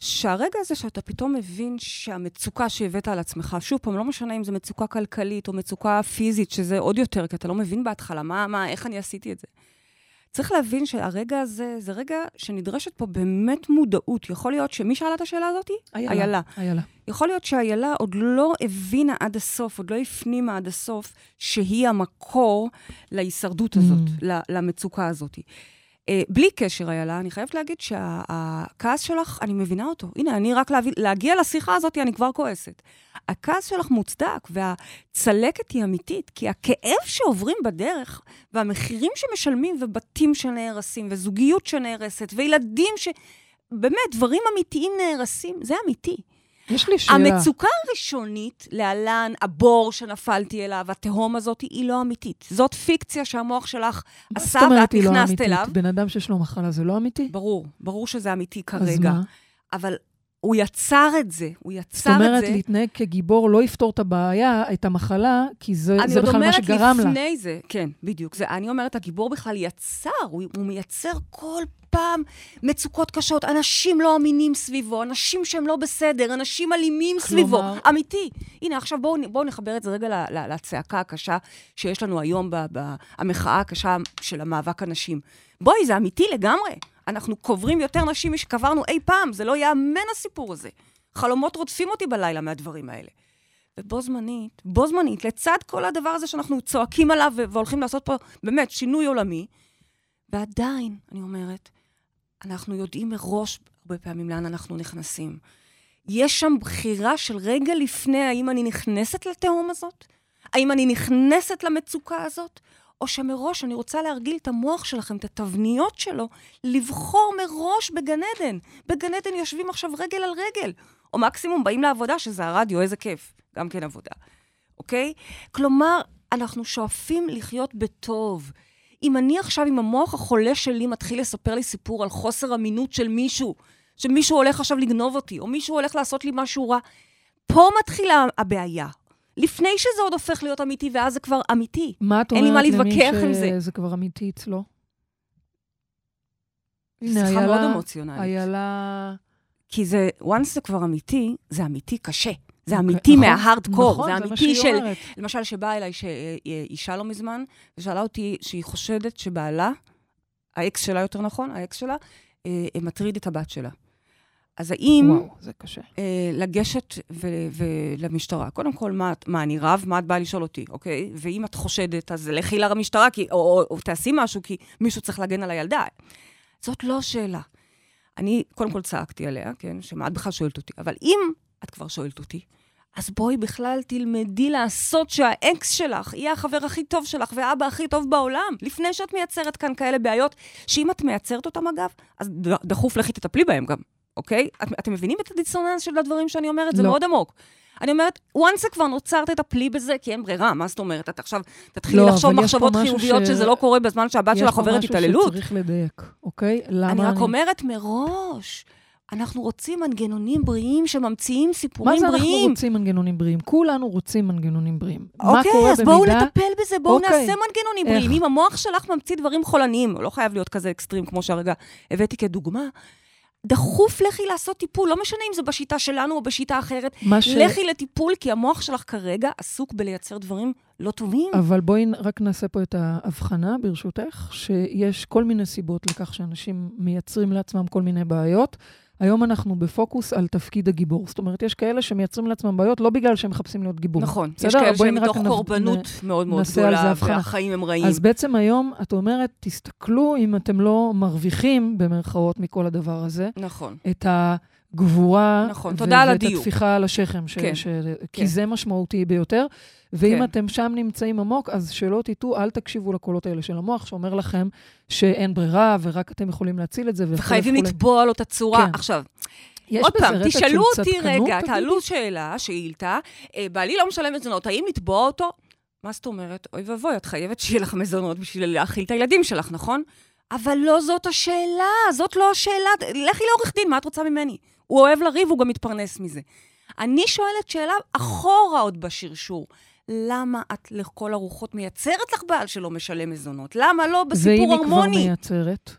C: שהרגע הזה שאתה פתאום מבין שהמצוקה שהבאת על עצמך, שוב פעם, לא משנה אם זו מצוקה כלכלית או מצוקה פיזית, שזה עוד יותר, כי אתה לא מבין בהתחלה מה, מה, איך אני עשיתי את זה. צריך להבין שהרגע הזה, זה רגע שנדרשת פה באמת מודעות. יכול להיות שמי שאלה את השאלה הזאת? איילה.
B: איילה.
C: יכול להיות שאיילה עוד לא הבינה עד הסוף, עוד לא הפנימה עד הסוף, שהיא המקור להישרדות הזאת,
B: Mm.
C: למצוקה הזאת. אה, בלי קשר, איילה, אני חייבת להגיד שהכעס שלך, אני מבינה אותו. הנה, אני רק להבין, להגיע לשיחה הזאת, אני כבר כועסת. הכעס שלך מוצדק, והצלקת היא אמיתית, כי הכאב שעוברים בדרך, והמחירים שמשלמים, ובתים שנהרסים, וזוגיות שנהרסת, וילדים ש... באמת, דברים אמיתיים נהרסים, זה אמיתי.
B: יש לי שאלה.
C: המצוקה הראשונית, להלן, הבור שנפלתי אליו, התהום הזאת, היא לא אמיתית. זאת פיקציה שהמוח שלך
B: מה
C: עשה
B: זאת אומרת
C: ואת
B: היא לא
C: נכנסת
B: אמיתית?
C: אליו.
B: בן אדם שיש לו מחלה זה לא אמיתי?
C: ברור, ברור שזה אמיתי
B: אז
C: כרגע.
B: מה?
C: אבל הוא יצר את זה, הוא
B: זאת
C: יצר את
B: אומרת,
C: זה.
B: להתנהג כגיבור לא יפתור את הבעיה, את המחלה, כי זה,
C: אני
B: זה
C: עוד
B: בכלל מה
C: אומרת
B: שגרם לה.
C: לפני זה, כן, בדיוק. זה, אני אומרת, הגיבור בכלל יצר, הוא, הוא מייצר כל פעם מצוקות קשות, אנשים לא אמינים סביבו, אנשים שהם לא בסדר, אנשים אלימים סביבו.
B: כלומר-
C: אמיתי. הנה, עכשיו בואו בוא נחבר את זה רגע ל- ל- לצעקה הקשה שיש לנו היום, ב- ב- המחאה הקשה של המאבק הנשים. בואי, זה אמיתי לגמרי. אנחנו קוברים יותר נשים משקברנו אי פעם, זה לא ייאמן הסיפור הזה. חלומות רודפים אותי בלילה מהדברים האלה. ובו זמנית, בו זמנית, לצד כל הדבר הזה שאנחנו צועקים עליו והולכים לעשות פה באמת שינוי עולמי, ועדיין, אני אומרת, אנחנו יודעים מראש הרבה פעמים לאן אנחנו נכנסים. יש שם בחירה של רגע לפני האם אני נכנסת לתהום הזאת, האם אני נכנסת למצוקה הזאת, או שמראש אני רוצה להרגיל את המוח שלכם, את התבניות שלו, לבחור מראש בגן עדן. בגן עדן יושבים עכשיו רגל על רגל. או מקסימום באים לעבודה, שזה הרדיו, איזה כיף. גם כן עבודה, אוקיי? כלומר, אנחנו שואפים לחיות בטוב. אם אני עכשיו עם המוח החולה שלי מתחיל לספר לי סיפור על חוסר אמינות של מישהו, שמישהו הולך עכשיו לגנוב אותי, או מישהו הולך לעשות לי משהו רע, פה מתחילה הבעיה. לפני שזה עוד הופך להיות אמיתי, ואז זה כבר אמיתי.
B: מה את אומרת למי
C: זה.
B: שזה כבר אמיתי אצלו?
C: זו שיחה מאוד אמוציונלית.
B: איילה...
C: כי זה, once זה כבר אמיתי, זה אמיתי קשה. זה
B: אוקיי,
C: אמיתי
B: נכון,
C: מההארדקור.
B: נכון,
C: זה
B: זה
C: אמיתי
B: שהיא
C: של...
B: אומרת.
C: למשל, שבאה אליי ש- אישה לא מזמן, ושאלה אותי שהיא חושדת שבעלה, האקס שלה יותר נכון, האקס שלה, אה, אה, מטריד את הבת שלה. אז האם
B: וואו, זה קשה.
C: אה, לגשת ו- ולמשטרה, קודם כל, מה, מה, אני רב? מה את באה לשאול אותי, אוקיי? ואם את חושדת, אז לכי למשטרה, כי, או, או, או תעשי משהו, כי מישהו צריך להגן על הילדה. זאת לא השאלה. אני קודם כל צעקתי עליה, כן? שמה את בכלל שואלת אותי? אבל אם את כבר שואלת אותי, אז בואי בכלל תלמדי לעשות שהאקס שלך יהיה החבר הכי טוב שלך והאבא הכי טוב בעולם, לפני שאת מייצרת כאן כאלה בעיות, שאם את מייצרת אותם אגב, אז דחוף לכי תטפלי בהם גם, אוקיי? את, אתם מבינים את הדיסוננס של הדברים שאני אומרת? זה
B: לא.
C: מאוד עמוק. אני אומרת, once זה כבר נוצר, תטפלי בזה, כי אין ברירה, מה זאת אומרת? את עכשיו תתחילי
B: לא,
C: לחשוב מחשבות חיוביות
B: ש-
C: שזה לא קורה בזמן שהבת שלך עוברת התעללות.
B: יש פה משהו שצריך לדייק, אוקיי? למה
C: אני רק אומרת מראש, אנחנו רוצים מנגנונים בריאים שממציאים
B: מה
C: סיפורים
B: זה אנחנו
C: בריאים.
B: רוצים מנגנונים בריאים? כולנו רוצים מנגנונים בריאים. מה
C: אוקיי,
B: קורה
C: אז בואו
B: במידה...
C: נטפל בזה, בואו
B: אוקיי.
C: נעשה מנגנונים
B: איך?
C: בריאים. אם המוח שלך ממציא דברים חולניים, לא חייב להיות כזה אקסטרים כמו שהרגע הבאתי כדוגמה, דחוף לכי לעשות טיפול, לא משנה אם זה בשיטה שלנו או בשיטה אחרת.
B: ש...
C: לכי לטיפול, כי המוח שלך כרגע עסוק בלייצר דברים לא טובים.
B: אבל בואי רק נעשה פה את ההבחנה, ברשותך, שיש כל מיני סיבות לכך שאנשים מייצרים לעצמם כל מיני בעיות. היום אנחנו בפוקוס על תפקיד הגיבור. זאת אומרת, יש כאלה שמייצרים לעצמם בעיות לא בגלל שהם מחפשים להיות גיבור.
C: נכון, יש
B: בסדר?
C: כאלה
B: בואי
C: שהם מתוך
B: נ-
C: קורבנות מאוד מאוד
B: זה
C: גדולה. והחיים הם רעים.
B: אז בעצם היום את אומרת, תסתכלו אם אתם לא מרוויחים, במרכאות, מכל הדבר הזה,
C: נכון.
B: את הגבורה,
C: נכון, תודה על
B: ואת
C: הדיוק.
B: הטפיחה על השכם, ש,
C: כן,
B: ש, כי
C: כן.
B: זה משמעותי ביותר. ואם
C: כן.
B: אתם שם נמצאים עמוק, אז שלא תטעו, אל תקשיבו לקולות האלה של המוח, שאומר לכם שאין ברירה, ורק אתם יכולים להציל את זה.
C: וחייבים
B: וכו'.
C: לתבוע לו את הצורה.
B: כן.
C: עכשיו, עוד פעם, תשאלו אותי רגע? תעלו שאלה, שאילתה, אה, בעלי לא משלם מזונות, האם לתבוע אותו? מה זאת אומרת? אוי ואבוי, את חייבת שיהיה לך מזונות בשביל להאכיל את הילדים שלך, נכון? אבל לא זאת השאלה, זאת לא השאלה. לכי לעורך דין, מה את רוצה ממני? הוא אוהב לריב, הוא גם מתפרנס מזה. אני שואלת שאלה אחורה עוד בשרשור. למה את לכל הרוחות מייצרת לך בעל שלא משלם מזונות? למה לא בסיפור
B: ואם היא כבר
C: הרמוני?
B: מייצרת,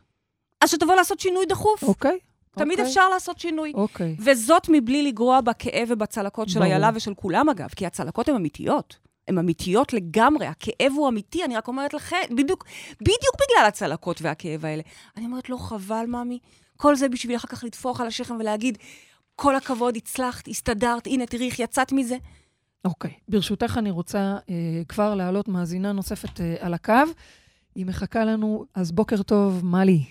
C: אז שתבוא לעשות שינוי דחוף.
B: אוקיי.
C: תמיד
B: אוקיי,
C: אפשר לעשות שינוי.
B: אוקיי.
C: וזאת מבלי לגרוע בכאב ובצלקות של. איילה ושל כולם, אגב, כי הצלקות הן אמיתיות. הן אמיתיות לגמרי, הכאב הוא אמיתי, אני רק אומרת לכם, בדיוק, בדיוק בגלל הצלקות והכאב האלה. אני אומרת, לא חבל, ממי? כל זה בשביל אחר כך לטפוח על השכם ולהגיד, כל הכבוד, הצלחת, הסתדרת, הנה, תראי איך יצאת מזה.
B: אוקיי. ברשותך, אני רוצה אה, כבר להעלות מאזינה נוספת אה, על הקו. היא מחכה לנו, אז בוקר טוב, מלי.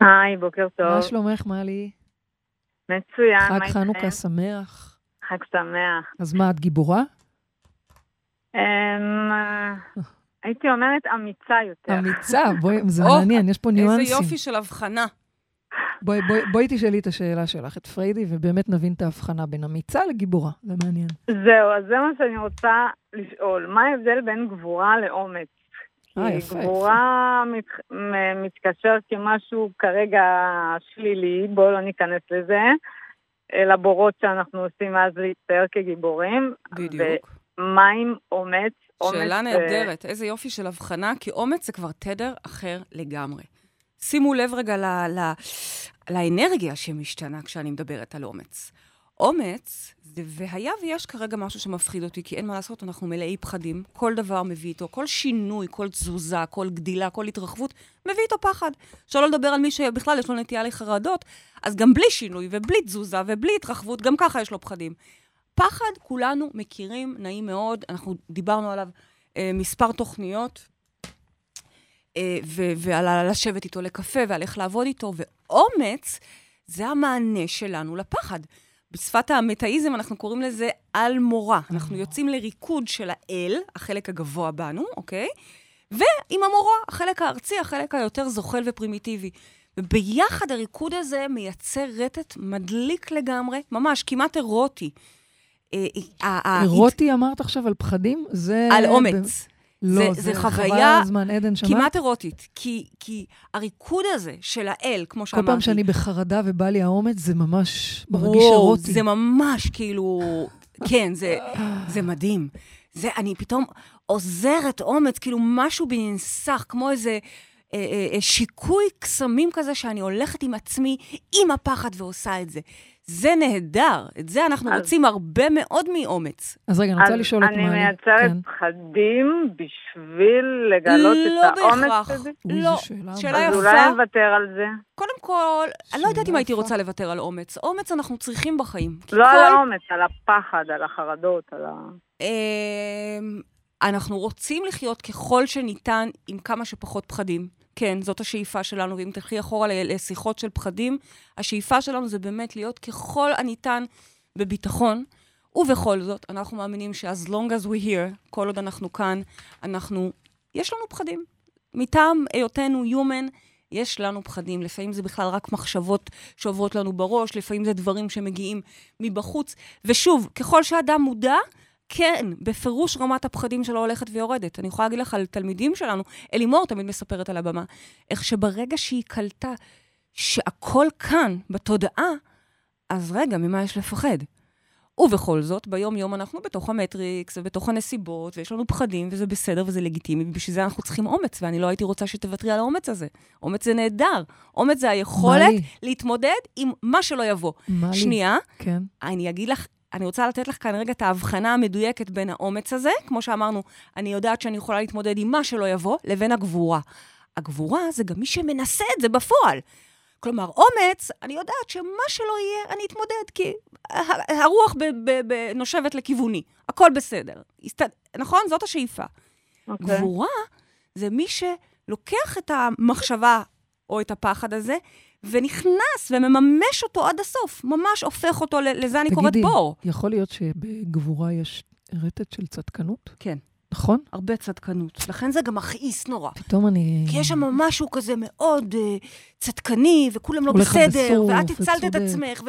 E: היי, בוקר טוב.
B: מה שלומך, מלי?
E: מצוין,
B: חג
E: מה
B: חנוכה
E: איתכם?
B: שמח.
E: חג שמח.
B: אז מה, את גיבורה?
E: אמ, הייתי אומרת אמיצה יותר.
B: אמיצה, בואי, זה מעניין, יש פה ניואנסים.
C: איזה יופי של הבחנה.
B: בואי, בואי, בואי תשאלי את השאלה שלך, את פריידי, ובאמת נבין את ההבחנה בין אמיצה לגיבורה, זה מעניין.
E: זהו, אז זה מה שאני רוצה לשאול. מה ההבדל בין גבורה לאומץ?
B: אה,
E: כי
B: יפה,
E: גבורה מת, מתקשר כמשהו כרגע שלילי, בואו לא ניכנס לזה, לבורות שאנחנו עושים אז להצטייר כגיבורים.
C: בדיוק.
E: ומה עם אומץ? אומץ,
C: שאלה
E: אה,
C: נהדרת, איזה יופי של הבחנה, כי אומץ זה כבר תדר אחר לגמרי. שימו לב רגע ל, ל, לאנרגיה שמשתנה כשאני מדברת על אומץ. אומץ, והיה ויש כרגע משהו שמפחיד אותי, כי אין מה לעשות, אנחנו מלאי פחדים. כל דבר מביא איתו, כל שינוי, כל תזוזה, כל גדילה, כל התרחבות, מביא איתו פחד. שלא לדבר על מי שבכלל יש לו נטייה לחרדות, אז גם בלי שינוי ובלי תזוזה ובלי התרחבות, גם ככה יש לו פחדים. פחד, כולנו מכירים, נעים מאוד, אנחנו דיברנו עליו אה, מספר תוכניות, ועל לשבת איתו לקפה ועל איך לעבוד איתו, ואומץ זה המענה שלנו לפחד. בשפת המטאיזם אנחנו קוראים לזה על מורה. אנחנו יוצאים לריקוד של האל, החלק הגבוה בנו, אוקיי? ועם המורה, החלק הארצי, החלק היותר זוחל ופרימיטיבי. וביחד הריקוד הזה מייצר רטט מדליק לגמרי, ממש, כמעט אירוטי.
B: אה, אירוטי אמרת עכשיו על פחדים? זה...
C: על אומץ.
B: לא, זה, זה חוויה זמן עדן?
C: כמעט אירוטית. כי, כי הריקוד הזה של האל, כמו שאמרתי...
B: כל פעם שאני בחרדה ובא לי האומץ, זה ממש מרגיש אירוטי.
C: זה ממש כאילו... כן, זה, זה מדהים. זה, אני פתאום עוזרת אומץ, כאילו משהו בי ננסח, כמו איזה... אה, אה, אה, שיקוי קסמים כזה שאני הולכת עם עצמי, עם הפחד ועושה את זה. זה נהדר, את זה אנחנו אז... רוצים הרבה מאוד מאומץ.
B: אז רגע, אני רוצה לשאול את
E: מעלי. אני מייצרת כן. פחדים בשביל לגלות
C: לא
E: את האומץ
C: הזה? לא, שאלה, שאלה יפה.
E: אז אולי נוותר על זה.
C: קודם כל, אני לא יודעת אם הייתי רוצה לוותר על אומץ. אומץ אנחנו צריכים בחיים.
E: לא כל... על האומץ, על הפחד, על החרדות, על ה...
C: אמ, אנחנו רוצים לחיות ככל שניתן עם כמה שפחות פחדים. כן, זאת השאיפה שלנו, ואם תלכי אחורה לשיחות של פחדים, השאיפה שלנו זה באמת להיות ככל הניתן בביטחון, ובכל זאת, אנחנו מאמינים ש-as long as we here, כל עוד אנחנו כאן, אנחנו, יש לנו פחדים. מטעם היותנו human, יש לנו פחדים. לפעמים זה בכלל רק מחשבות שעוברות לנו בראש, לפעמים זה דברים שמגיעים מבחוץ. ושוב, ככל שאדם מודע, כן, בפירוש רמת הפחדים שלו הולכת ויורדת. אני יכולה להגיד לך על תלמידים שלנו, אלימור תמיד מספרת על הבמה, איך שברגע שהיא קלטה שהכל כאן, בתודעה, אז רגע, ממה יש לפחד? ובכל זאת, ביום-יום אנחנו בתוך המטריקס ובתוך הנסיבות, ויש לנו פחדים, וזה בסדר וזה לגיטימי, ובשביל זה אנחנו צריכים אומץ, ואני לא הייתי רוצה שתוותרי על האומץ הזה. אומץ זה נהדר. אומץ זה היכולת להתמודד עם מה שלא יבוא.
B: מה
C: שנייה,
B: כן.
C: אני אגיד לך אני רוצה לתת לך כאן רגע את ההבחנה המדויקת בין האומץ הזה, כמו שאמרנו, אני יודעת שאני יכולה להתמודד עם מה שלא יבוא, לבין הגבורה. הגבורה זה גם מי שמנסה את זה בפועל. כלומר, אומץ, אני יודעת שמה שלא יהיה, אני אתמודד, כי הרוח ב- ב- ב- נושבת לכיווני, הכל בסדר. הסת... נכון? זאת השאיפה. Okay. אוקיי. גבורה זה מי שלוקח את המחשבה או את הפחד הזה, ונכנס ומממש אותו עד הסוף, ממש הופך אותו, לזה אני קוראת בור.
B: תגידי, יכול להיות שבגבורה יש רטט של צדקנות?
C: כן.
B: נכון?
C: הרבה צדקנות. לכן זה גם מכעיס נורא.
B: פתאום אני...
C: כי יש שם משהו כזה מאוד uh, צדקני, וכולם לא בסדר, ואת הצלת את עצמך,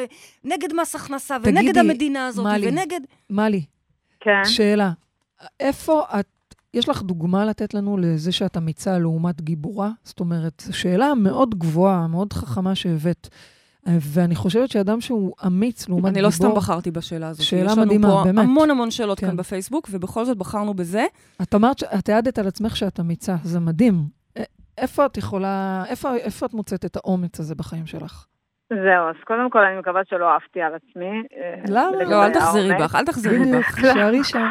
C: ונגד מס הכנסה, ונגד המדינה הזאת,
B: מלי,
C: ונגד...
B: מלי,
E: כן.
B: שאלה. איפה את יש לך דוגמה לתת לנו לזה שאת אמיצה לעומת גיבורה? זאת אומרת, זו שאלה מאוד גבוהה, מאוד חכמה שהבאת. ואני חושבת שאדם שהוא אמיץ לעומת
C: אני
B: גיבור...
C: אני לא סתם בחרתי בשאלה הזאת.
B: שאלה מדהימה, באמת.
C: יש לנו פה המון המון שאלות כן. כאן בפייסבוק, ובכל זאת בחרנו בזה.
B: את אמרת, את העדת על עצמך שאת אמיצה, זה מדהים. איפה את יכולה, איפה, איפה את מוצאת את האומץ הזה בחיים שלך?
E: זהו, אז קודם כל אני מקווה שלא אהבתי על עצמי.
B: אה, למה?
C: לא, אל תחזרי בך, אל תחזרי בך.
B: שערי שם.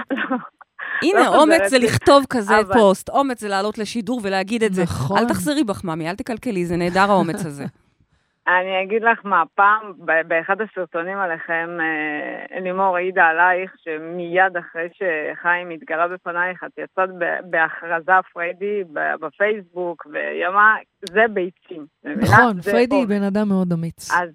C: הנה, לא אומץ זה לכתוב כזה פוסט, אומץ זה לעלות לשידור ולהגיד את זה.
B: נכון.
C: אל תחזרי בך, ממי, אל תקלקלי, זה נהדר האומץ הזה.
E: אני אגיד לך מה, פעם, באחד הסרטונים עליכם, אה, לימור העידה עלייך, שמיד אחרי שחיים התגלה בפנייך, את יצאת בהכרזה פריידי בפייסבוק, והיא אמרה, זה ביצים.
B: נכון, פריידי היא בן אדם מאוד אמיץ.
E: אז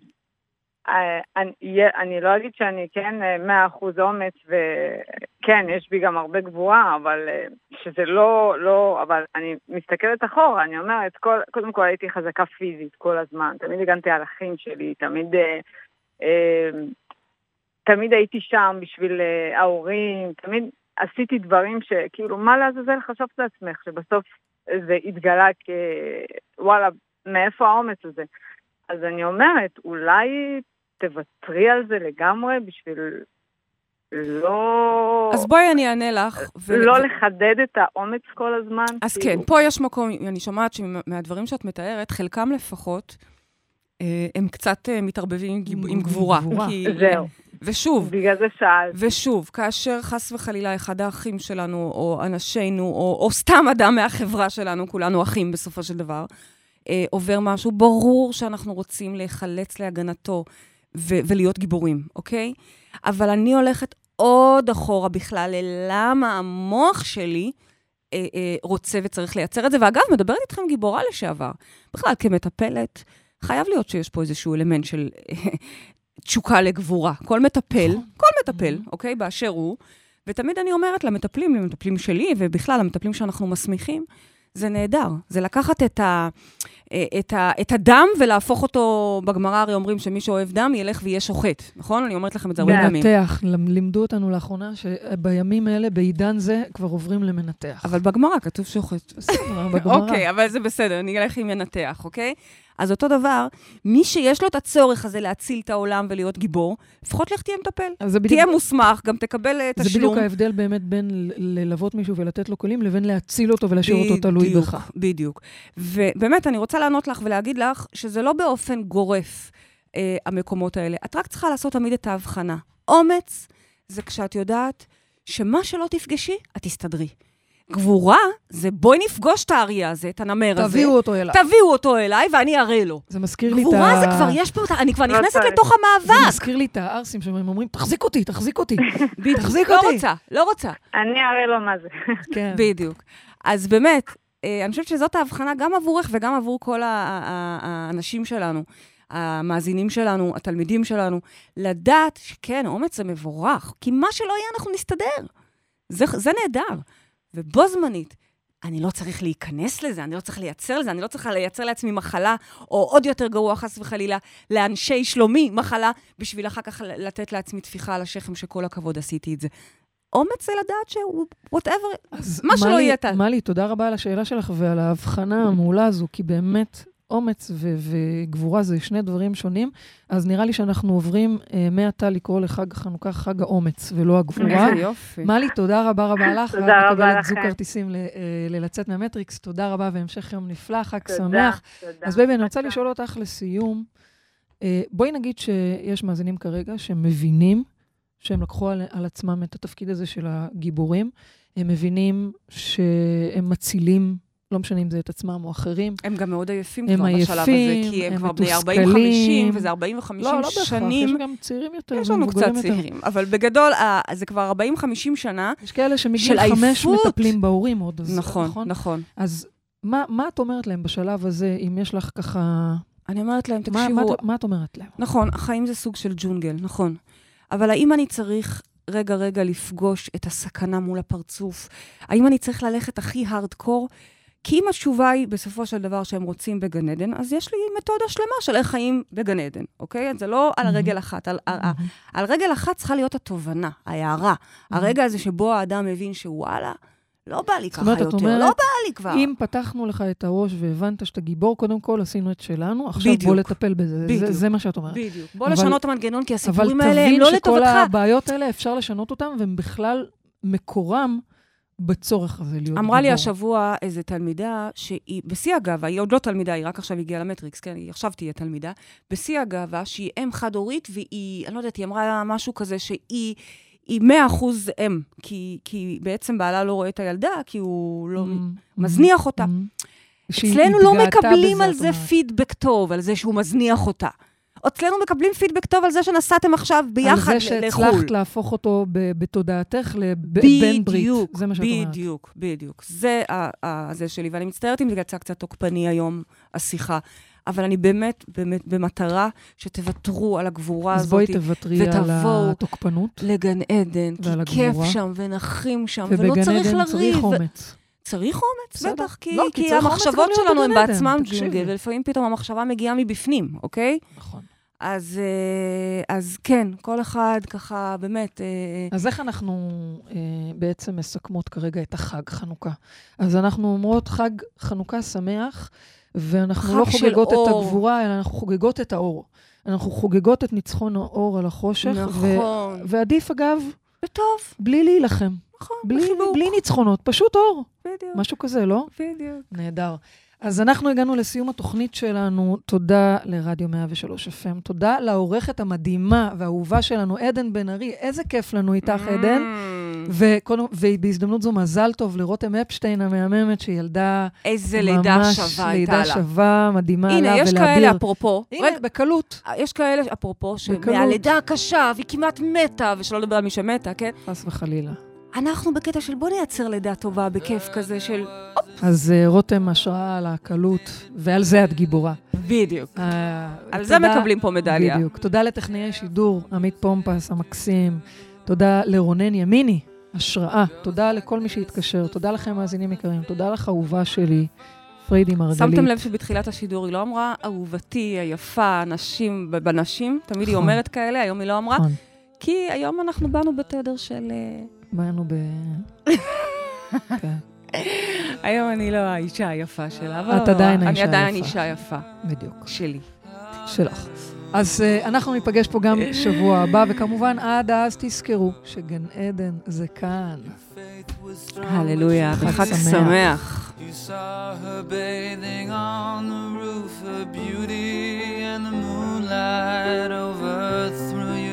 E: אני, אני לא אגיד שאני כן אה, מאה אחוז אומץ, וכן, יש בי גם הרבה גבוהה, אבל אה, שזה לא, לא, אבל אני מסתכלת אחורה, אני אומרת, כל, קודם כל הייתי חזקה פיזית כל הזמן, תמיד הגנתי על אחים שלי, תמיד, אה, אה, תמיד הייתי שם בשביל אה, ההורים, תמיד עשיתי דברים שכאילו, מה לעזאזל חשבת לעצמך, שבסוף זה התגלה כוואלה, מאיפה האומץ הזה? אז אני אומרת, אולי תוותרי על זה לגמרי בשביל לא...
C: אז בואי אני אענה לך. ו-
E: לא לחדד את האומץ כל הזמן.
C: אז
E: כאילו.
C: כן, פה יש מקום, אני שומעת שמהדברים שאת מתארת, חלקם לפחות, אה, הם קצת אה, מתערבבים עם גיב- עם
B: עם
C: גבורה.
B: גבורה.
C: כי-
E: זהו,
C: ושוב,
E: בגלל זה שאלת.
C: ושוב, כאשר חס וחלילה אחד האחים שלנו, או אנשינו, או, או סתם אדם מהחברה שלנו, כולנו אחים בסופו של דבר, אה, עובר משהו, ברור שאנחנו רוצים להיחלץ להגנתו ו- ולהיות גיבורים, אוקיי? אבל אני הולכת עוד אחורה בכלל ללמה המוח שלי אה, אה, רוצה וצריך לייצר את זה. ואגב, מדברת איתכם גיבורה לשעבר. בכלל, כמטפלת, חייב להיות שיש פה איזשהו אלמנט של תשוקה לגבורה. כל מטפל, כל מטפל, אוקיי, באשר הוא, ותמיד אני אומרת למטפלים, למטפלים שלי, ובכלל, למטפלים שאנחנו מסמיכים, זה נהדר. זה לקחת את, ה, את, ה, את הדם ולהפוך אותו, בגמרא הרי אומרים שמי שאוהב דם ילך ויהיה שוחט, נכון? אני אומרת לכם את זה הרבה פעמים.
B: מנתח, לימדו אותנו לאחרונה שבימים האלה, בעידן זה, כבר עוברים למנתח.
C: אבל בגמרא כתוב שוחט.
B: בסדר, בגמרא.
C: אוקיי, אבל זה בסדר, אני אלך עם מנתח, אוקיי? אז אותו דבר, מי שיש לו את הצורך הזה להציל את העולם ולהיות גיבור, לפחות לך תהיה מטפל.
B: זה בדיוק,
C: תהיה מוסמך, גם תקבל אה,
B: זה
C: תשלום.
B: בדיוק ההבדל באמת בין ללוות מישהו ולתת לו כלים, לבין להציל אותו ולהשאיר אותו תלוי
C: בדיוק,
B: בך.
C: בדיוק. ובאמת, אני רוצה לענות לך ולהגיד לך שזה לא באופן גורף, אה, המקומות האלה. את רק צריכה לעשות תמיד את ההבחנה. אומץ זה כשאת יודעת שמה שלא תפגשי, את תסתדרי. גבורה זה בואי נפגוש את האריה הזה, את הנמר הזה.
B: תביאו אותו אליי.
C: תביאו אותו אליי ואני אראה לו.
B: זה מזכיר לי את ה...
C: גבורה זה כבר, יש פה, אני כבר
E: לא
C: נכנסת. לתוך
B: זה
C: המאבק.
B: מזכיר לי את הערסים שהם אומרים, תחזיק אותי, תחזיק אותי. תחזיק
C: לא
B: אותי.
C: רוצה, לא רוצה.
E: אני אראה לו מה זה.
B: כן.
C: בדיוק. אז באמת, אני חושבת שזאת ההבחנה גם עבורך וגם עבור כל האנשים שלנו, המאזינים שלנו, התלמידים שלנו, לדעת שכן, אומץ זה מבורך, כי מה שלא יהיה, אנחנו נסתדר. זה, זה נהדר. ובו זמנית, אני לא צריך להיכנס לזה, אני לא צריך לייצר לזה, אני לא צריכה לייצר לעצמי מחלה, או עוד יותר גרוע, חס וחלילה, לאנשי שלומי מחלה, בשביל אחר כך לתת לעצמי טפיחה על השכם שכל הכבוד עשיתי את זה. אומץ זה לדעת שהוא, whatever,
B: אז
C: מה שלא יהיה, טל.
B: מלי, תודה רבה על השאלה שלך ועל ההבחנה המעולה הזו, כי באמת, אומץ ו- וגבורה זה שני דברים שונים, אז נראה לי שאנחנו עוברים אה, מעתה לקרוא לחג חנוכה חג האומץ, ולא הגבורה.
C: איזה יופי.
B: מלי, תודה רבה רבה לך.
E: תודה
B: ואת
E: רבה
B: מקבלת זוג
E: לכם.
B: כרטיסים ל- אה, ללצאת מהמטריקס. תודה רבה והמשך יום נפלא, חג
E: תודה,
B: שמח.
E: תודה.
B: אז בייבי, אני רוצה. לשאול אותך לסיום, אה, בואי נגיד שיש מאזינים כרגע שמבינים שהם לקחו על, על עצמם את התפקיד הזה של הגיבורים, הם מבינים שהם מצילים, לא משנה אם זה את עצמם או אחרים.
C: הם גם מאוד עייפים כבר בשלב הזה,
B: עייפים,
C: כי הם
B: הם
C: כבר בני
B: מתוסכלים.
C: 40-50, וזה 40-50
B: לא, לא בהכרח,
C: שנים.
B: יש גם צעירים יותר
C: יש לנו קצת
B: יותר.
C: צעירים, אבל בגדול, ה- זה כבר 40-50 שנה.
B: יש כאלה שמגיל חמש. מטפלים בהורים עוד. אז,
C: נכון, נכון.
B: אז מה, מה את אומרת להם בשלב הזה, אם יש לך ככה...
C: אני אומרת להם,
B: מה,
C: תקשיבו,
B: מה, את- מה את אומרת להם?
C: נכון, החיים זה סוג של ג'ונגל, נכון. אבל האם אני צריך רגע רגע לפגוש את הסכנה מול הפרצוף? האם אני צריך ללכת הכי הארדקור? כי אם התשובה היא בסופו של דבר שהם רוצים בגן עדן, אז יש לי מתודה שלמה של איך חיים בגן עדן, אוקיי? זה לא על רגל אחת. על, על, על רגל אחת צריכה להיות התובנה, ההערה. הרגע הזה שבו האדם מבין שוואלה, לא בא לי ככה
B: אומרת,
C: יותר,
B: אומרת,
C: לא בא לי כבר.
B: אם פתחנו לך את הראש והבנת שאתה גיבור, קודם כל עשינו את שלנו, עכשיו
C: בדיוק.
B: בוא לטפל בזה.
C: בדיוק.
B: זה, זה מה שאת אומרת.
C: בדיוק. בוא
B: אבל-
C: לשנות את המנגנון, כי
B: אבל
C: הסיפורים האלה הם
B: תבין
C: לא
B: שכל
C: לטובתך.
B: הבעיות האלה, אפשר לשנות אותן, והם בכלל מקורם בצורך הזה להיות גיבור.
C: אמרה לי השבוע איזו תלמידה, שהיא, בשיא הגאווה, היא עוד לא תלמידה, היא רק עכשיו הגיעה למטריקס, כן? היא עכשיו תהיה תלמידה. בשיא הגאווה, שהיא אם חד-הורית, והיא, אני לא יודעת, היא אמרה משהו כזה שהיא... היא מאה אחוז אם, כי, כי בעצם בעלה לא רואה את הילדה, כי הוא לא
B: Mm,
C: מזניח אותה.
B: mm. שהיא
C: אצלנו לא מקבלים על זה. פידבק טוב, על זה שהוא מזניח אותה. אצלנו מקבלים פידבק טוב על זה שנסעתם עכשיו ביחד
B: על זה
C: לחו"ל.
B: שהצלחת להפוך אותו ב- בתודעתך לבן ברית.
C: בדיוק,
B: זה מה שאת אומרת.
C: בדיוק, בדיוק. זה ה- ה- זה שלי, ואני מצטערת אם זה יצא קצת תוקפני היום, השיחה. אבל אני באמת, באמת, במטרה שתוותרו על הגבורה
B: אז
C: הזאת.
B: בואי תוותרי על
C: ותבואו
B: התוקפנות,
C: לגן עדן, כי כיף. שם, ונחים שם, ולא
B: ובגן
C: צריך
B: עדן
C: לריב.
B: צריך
C: ו-
B: אומץ.
C: צריך אומץ. בטח, כי,
B: לא, כי
C: כי
B: צריך
C: המחשבות שלנו הן
B: עדן,
C: בעצמם. ג'ונגל, ולפעמים פתאום המחשבה מגיעה מבפנים, אוקיי?
B: נכון.
C: אז, אה, אז כן, כל אחד ככה, באמת, אה,
B: אז איך אנחנו אה, בעצם מסכמות כרגע את החג חנוכה? אז אנחנו אומרות חג חנוכה שמח, ואנחנו לא חוגגות את. הגבורה, אלא אנחנו חוגגות את האור. אנחנו חוגגות את ניצחון האור על החושך. ו-
C: נכון.
B: ועדיף, אגב,
C: בטוב,
B: בלי להילחם.
C: נכון,
B: בלי. בלי ניצחונות, פשוט אור.
C: בדיוק,
B: משהו כזה, לא?
C: בדיוק.
B: נהדר. אז אנחנו הגענו לסיום התוכנית שלנו. תודה לרדיו 103 FM. תודה לעורכת המדהימה והאהובה שלנו, עדן בן ארי. איזה כיף לנו איתך, עדן.
C: Mm.
B: וקודם, ובהזדמנות זו מזל טוב לרותם אפשטיין המהממת, שילדה
C: איזה לידה שווה הייתה לה.
B: לידה שווה, מדהימה לה
C: הנה,
B: ולאביר.
C: יש כאלה, אפרופו,
B: הנה,
C: רגע,
B: בקלות,
C: יש כאלה, אפרופו. שמהלידה הקשה, והיא כמעט מתה, ושלא לדבר על מי שמתה, כן?
B: חס וחלילה.
C: אנחנו בקטע של בוא נייצר לידה טובה בכיף כזה של...
B: אז אה, רותם, השראה על הקלות, ועל זה את גיבורה.
C: בדיוק.
B: אה,
C: על זה מקבלים פה מדליה.
B: בדיוק. תודה לטכנאי שידור, עמית פומפס המקסים. תודה לרונן ימיני, השראה. תודה לכל מי שהתקשר. תודה לכם, מאזינים יקרים. תודה לך, אהובה שלי, פריידי מרגלית.
C: שמתם לב שבתחילת השידור היא לא אמרה, אהובתי, היפה, נשים בנשים, תמיד היא
B: נכון.
C: אומרת כאלה, היום היא לא אמרה,
B: נכון.
C: כי היום אנחנו באנו בתדר של...
B: באנו ב... כן,
C: היום אני לא האישה היפה שלה, אבל...
B: את עדיין האישה
C: אני עדיין
B: היפה.
C: אישה יפה
B: בדיוק.
C: שלי.
B: שלך. אז uh, אנחנו ניפגש פה גם שבוע הבא, וכמובן עד אז תזכרו שגן עדן זה כאן.
C: הללויה,
B: חג. שמח.
F: You saw her bathing on the roof, her beauty and the moonlight overthrew you.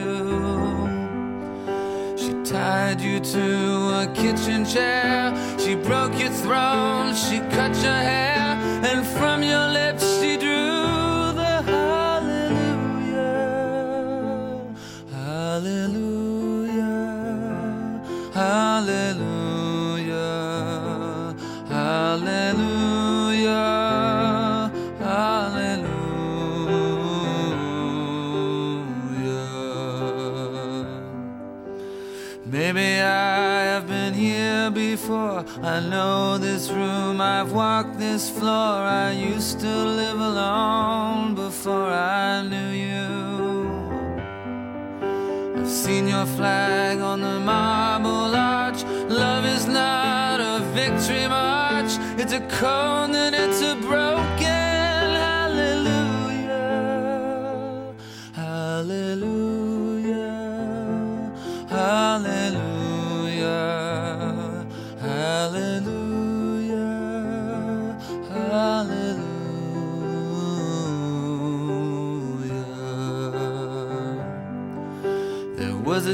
F: Tied you to a kitchen chair, she broke your throne, she cut your hair, and from your lips she drew the hallelujah, hallelujah, hallelujah, before. I know this room, I've walked this floor. I used to live alone before I knew you. I've seen your flag on the marble arch. Love is not a victory march, it's a cold and it's a broken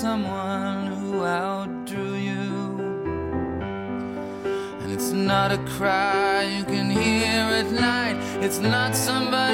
F: someone who outdrew you. And it's not a cry you can hear at night, it's not somebody